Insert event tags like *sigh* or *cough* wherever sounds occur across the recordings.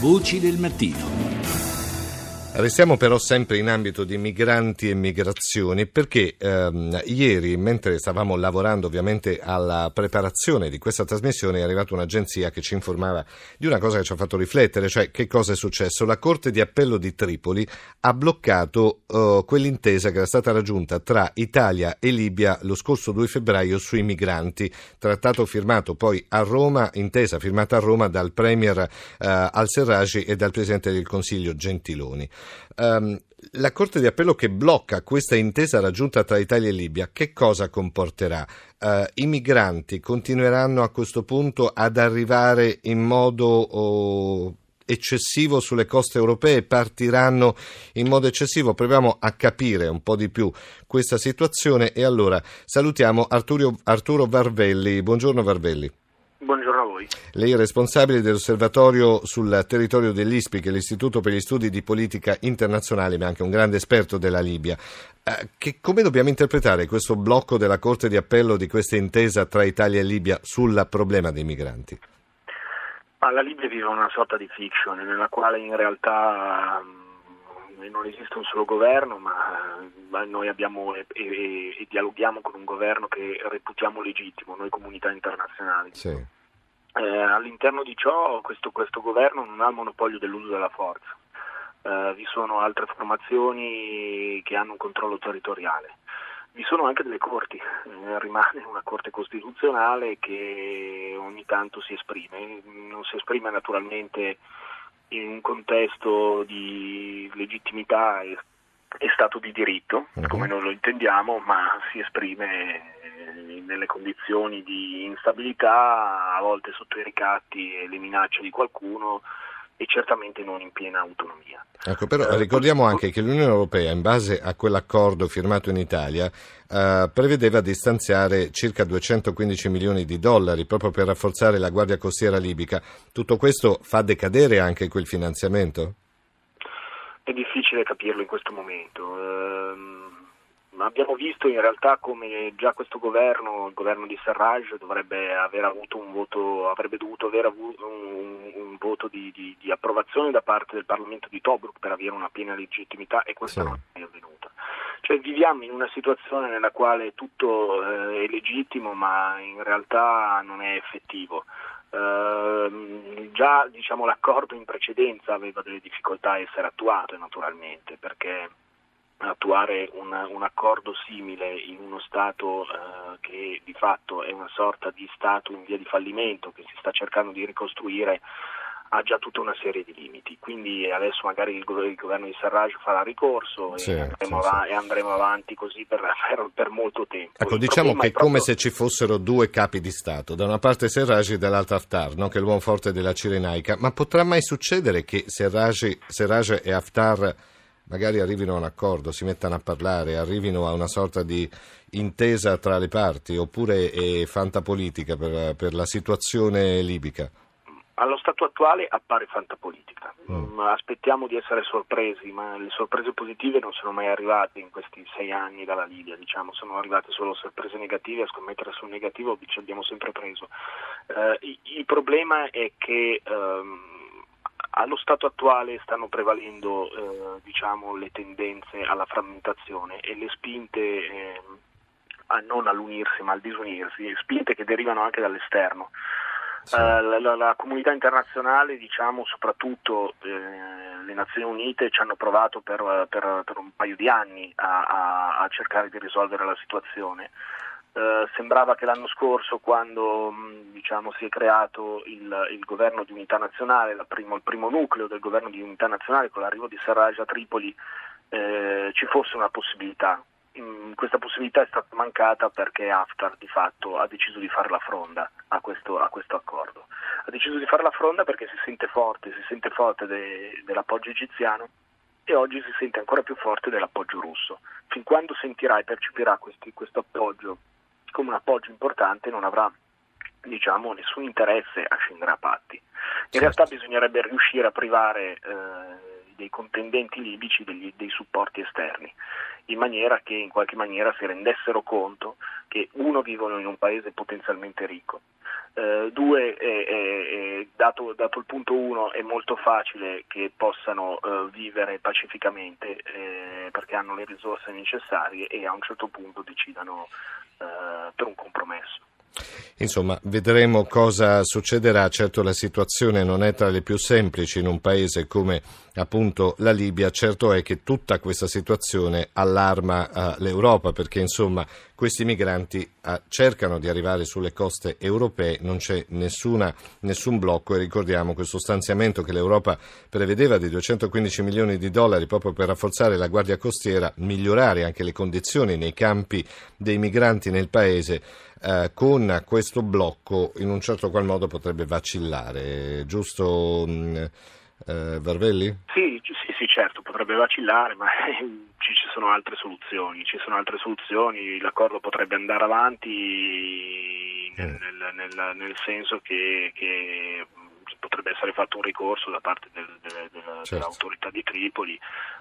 Voci del mattino. Restiamo però sempre in ambito di migranti e migrazioni perché ehm, ieri, mentre stavamo lavorando ovviamente alla preparazione di questa trasmissione, è arrivata un'agenzia che ci informava di una cosa che ci ha fatto riflettere, cioè che cosa è successo. La Corte di Appello di Tripoli ha bloccato eh, quell'intesa che era stata raggiunta tra Italia e Libia lo scorso 2 febbraio sui migranti, trattato firmato poi a Roma, intesa firmata a Roma dal Premier eh, al-Serraj e dal Presidente del Consiglio Gentiloni. Um, la Corte di Appello che blocca questa intesa raggiunta tra Italia e Libia, che cosa comporterà? Uh, I migranti continueranno a questo punto ad arrivare in modo oh, eccessivo sulle coste europee, partiranno in modo eccessivo? Proviamo a capire un po' di più questa situazione e allora salutiamo Arturo, Arturo Varvelli. Buongiorno Varvelli. Buongiorno a voi. Lei è responsabile dell'osservatorio sul territorio dell'ISPI, che è l'Istituto per gli Studi di Politica Internazionale, ma anche un grande esperto della Libia. Eh, che, come dobbiamo interpretare questo blocco della Corte di Appello di questa intesa tra Italia e Libia sul problema dei migranti? Ma la Libia vive una sorta di fiction nella quale in realtà non esiste un solo governo, ma noi abbiamo e, e, e, dialoghiamo con un governo che reputiamo legittimo, noi comunità internazionali. Sì. Eh, all'interno di ciò questo, questo, governo non ha il monopolio dell'uso della forza, eh, vi sono altre formazioni che hanno un controllo territoriale, vi sono anche delle corti, eh, rimane una corte costituzionale che ogni tanto si esprime, non si esprime naturalmente in un contesto di legittimità e, e Stato di diritto, uh-huh. come noi lo intendiamo, ma si esprime nelle condizioni di instabilità, a volte sotto i ricatti e le minacce di qualcuno e certamente non in piena autonomia. Ecco, però ricordiamo anche che l'Unione Europea, in base a quell'accordo firmato in Italia, eh, prevedeva di stanziare circa 215 milioni di dollari proprio per rafforzare la Guardia Costiera libica. Tutto questo fa decadere anche quel finanziamento? È difficile capirlo in questo momento. Ehm abbiamo visto in realtà come già questo governo, il governo di Serraj, dovrebbe aver avuto un voto, avrebbe dovuto avere avuto un, un voto di, di, di, approvazione da parte del Parlamento di Tobruk per avere una piena legittimità e questo sì. non è avvenuta. Cioè viviamo in una situazione nella quale tutto eh, è legittimo ma in realtà non è effettivo. Uh, già diciamo, l'accordo in precedenza aveva delle difficoltà a essere attuato naturalmente perché attuare un, un, accordo simile in uno Stato eh, che di fatto è una sorta di Stato in via di fallimento che si sta cercando di ricostruire ha già tutta una serie di limiti, quindi adesso magari il, il governo di Sarraj farà ricorso sì, e, andremo sì, av- sì. e, andremo avanti così *laughs* per, per, molto tempo. Ecco, il diciamo che è proprio... come se ci fossero due capi di Stato, da una parte Serraj e dall'altra Haftar, no? che è l'uomo forte della Cirenaica, ma potrà mai succedere che Serraj, Serraj e Haftar magari arrivino a un accordo, si mettano a parlare, arrivino a una sorta di intesa tra le parti, oppure è fantapolitica per, per la situazione libica? Allo stato attuale appare fantapolitica. Mm. Aspettiamo di essere sorpresi, ma le sorprese positive non sono mai arrivate in questi sei anni dalla Libia, diciamo. sono arrivate solo sorprese negative, a scommettere sul negativo ci abbiamo sempre preso. Uh, il problema è che um, allo stato attuale stanno prevalendo eh, diciamo, le tendenze alla frammentazione e le spinte eh, a non all'unirsi ma al disunirsi, spinte che derivano anche dall'esterno. Sì. Uh, la, la, comunità internazionale, diciamo, soprattutto eh, le Nazioni Unite, ci hanno provato per, per, per un paio di anni a, a, a cercare di risolvere la situazione. Eh, sembrava che l'anno scorso, quando mh, diciamo, si è creato il, il, governo di unità nazionale, primo, il primo nucleo del governo di unità nazionale con l'arrivo di Sarraj a Tripoli, eh, ci fosse una possibilità. Mh, questa possibilità è stata mancata perché Haftar di fatto ha deciso di fare la fronda a questo, a questo accordo. Ha deciso di fare la fronda perché si sente forte, si sente forte de, dell'appoggio egiziano e oggi si sente ancora più forte dell'appoggio russo. Fin quando sentirà e percepirà questi, questo appoggio come un appoggio importante non avrà diciamo, nessun interesse a scendere a patti. In certo. realtà bisognerebbe riuscire a privare eh, dei contendenti libici degli, dei supporti esterni, in maniera che in qualche maniera si rendessero conto che uno vivono in un paese potenzialmente ricco, eh, due, eh, eh, dato, dato, il punto uno, è molto facile che possano eh, vivere pacificamente eh, perché hanno le risorse necessarie e a un certo punto decidano eh, per un compromesso. Insomma, vedremo cosa succederà. Certo la situazione non è tra le più semplici in un paese come appunto la Libia. Certo è che tutta questa situazione allarma uh, l'Europa perché insomma questi migranti uh, cercano di arrivare sulle coste europee, non c'è nessuna, nessun blocco e ricordiamo questo stanziamento che l'Europa prevedeva di 215 milioni di dollari proprio per rafforzare la Guardia Costiera, migliorare anche le condizioni nei campi dei migranti nel paese eh, con questo blocco in un certo qual modo potrebbe vacillare, giusto mh, mm, eh, Varvelli? Sì, sì, sì, certo, potrebbe vacillare, ma *laughs* ci, sono altre soluzioni, ci sono altre soluzioni, l'accordo potrebbe andare avanti nel, mm. nel, nel, nel senso che, che potrebbe essere fatto un ricorso da parte del, del, certo. dell'autorità di Tripoli,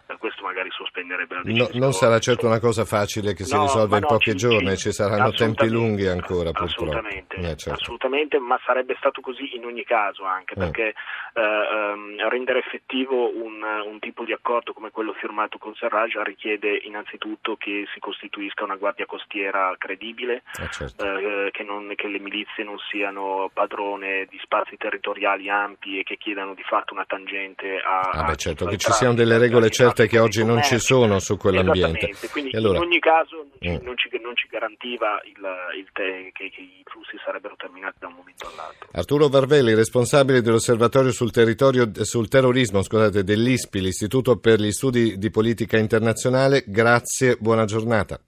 eh, questo magari sospenderebbe la decisione. No, non sarà certo una cosa facile che si no, risolve in no, pochi ci, giorni, ci saranno tempi lunghi ancora assolutamente, eh, certo. assolutamente, ma sarebbe stato così in ogni caso anche eh. perché eh, ehm, rendere effettivo un, un, tipo di accordo come quello firmato con Serraj richiede innanzitutto che si costituisca una guardia costiera credibile, eh, certo. Eh, che, non, che le milizie non siano padrone di spazi territoriali ampi e che chiedano di fatto una tangente a... Ah beh, certo, che ci siano delle regole certe che oggi non ci sono su quell'ambiente. Quindi allora... in ogni caso non, mm. non, ci, non ci, garantiva il, il te, che, che, i flussi sarebbero terminati da un momento all'altro. Arturo Varvelli, responsabile dell'osservatorio sul, sul terrorismo scusate, dell'ISPI, l'Istituto per gli Studi di Politica Internazionale, grazie, buona giornata.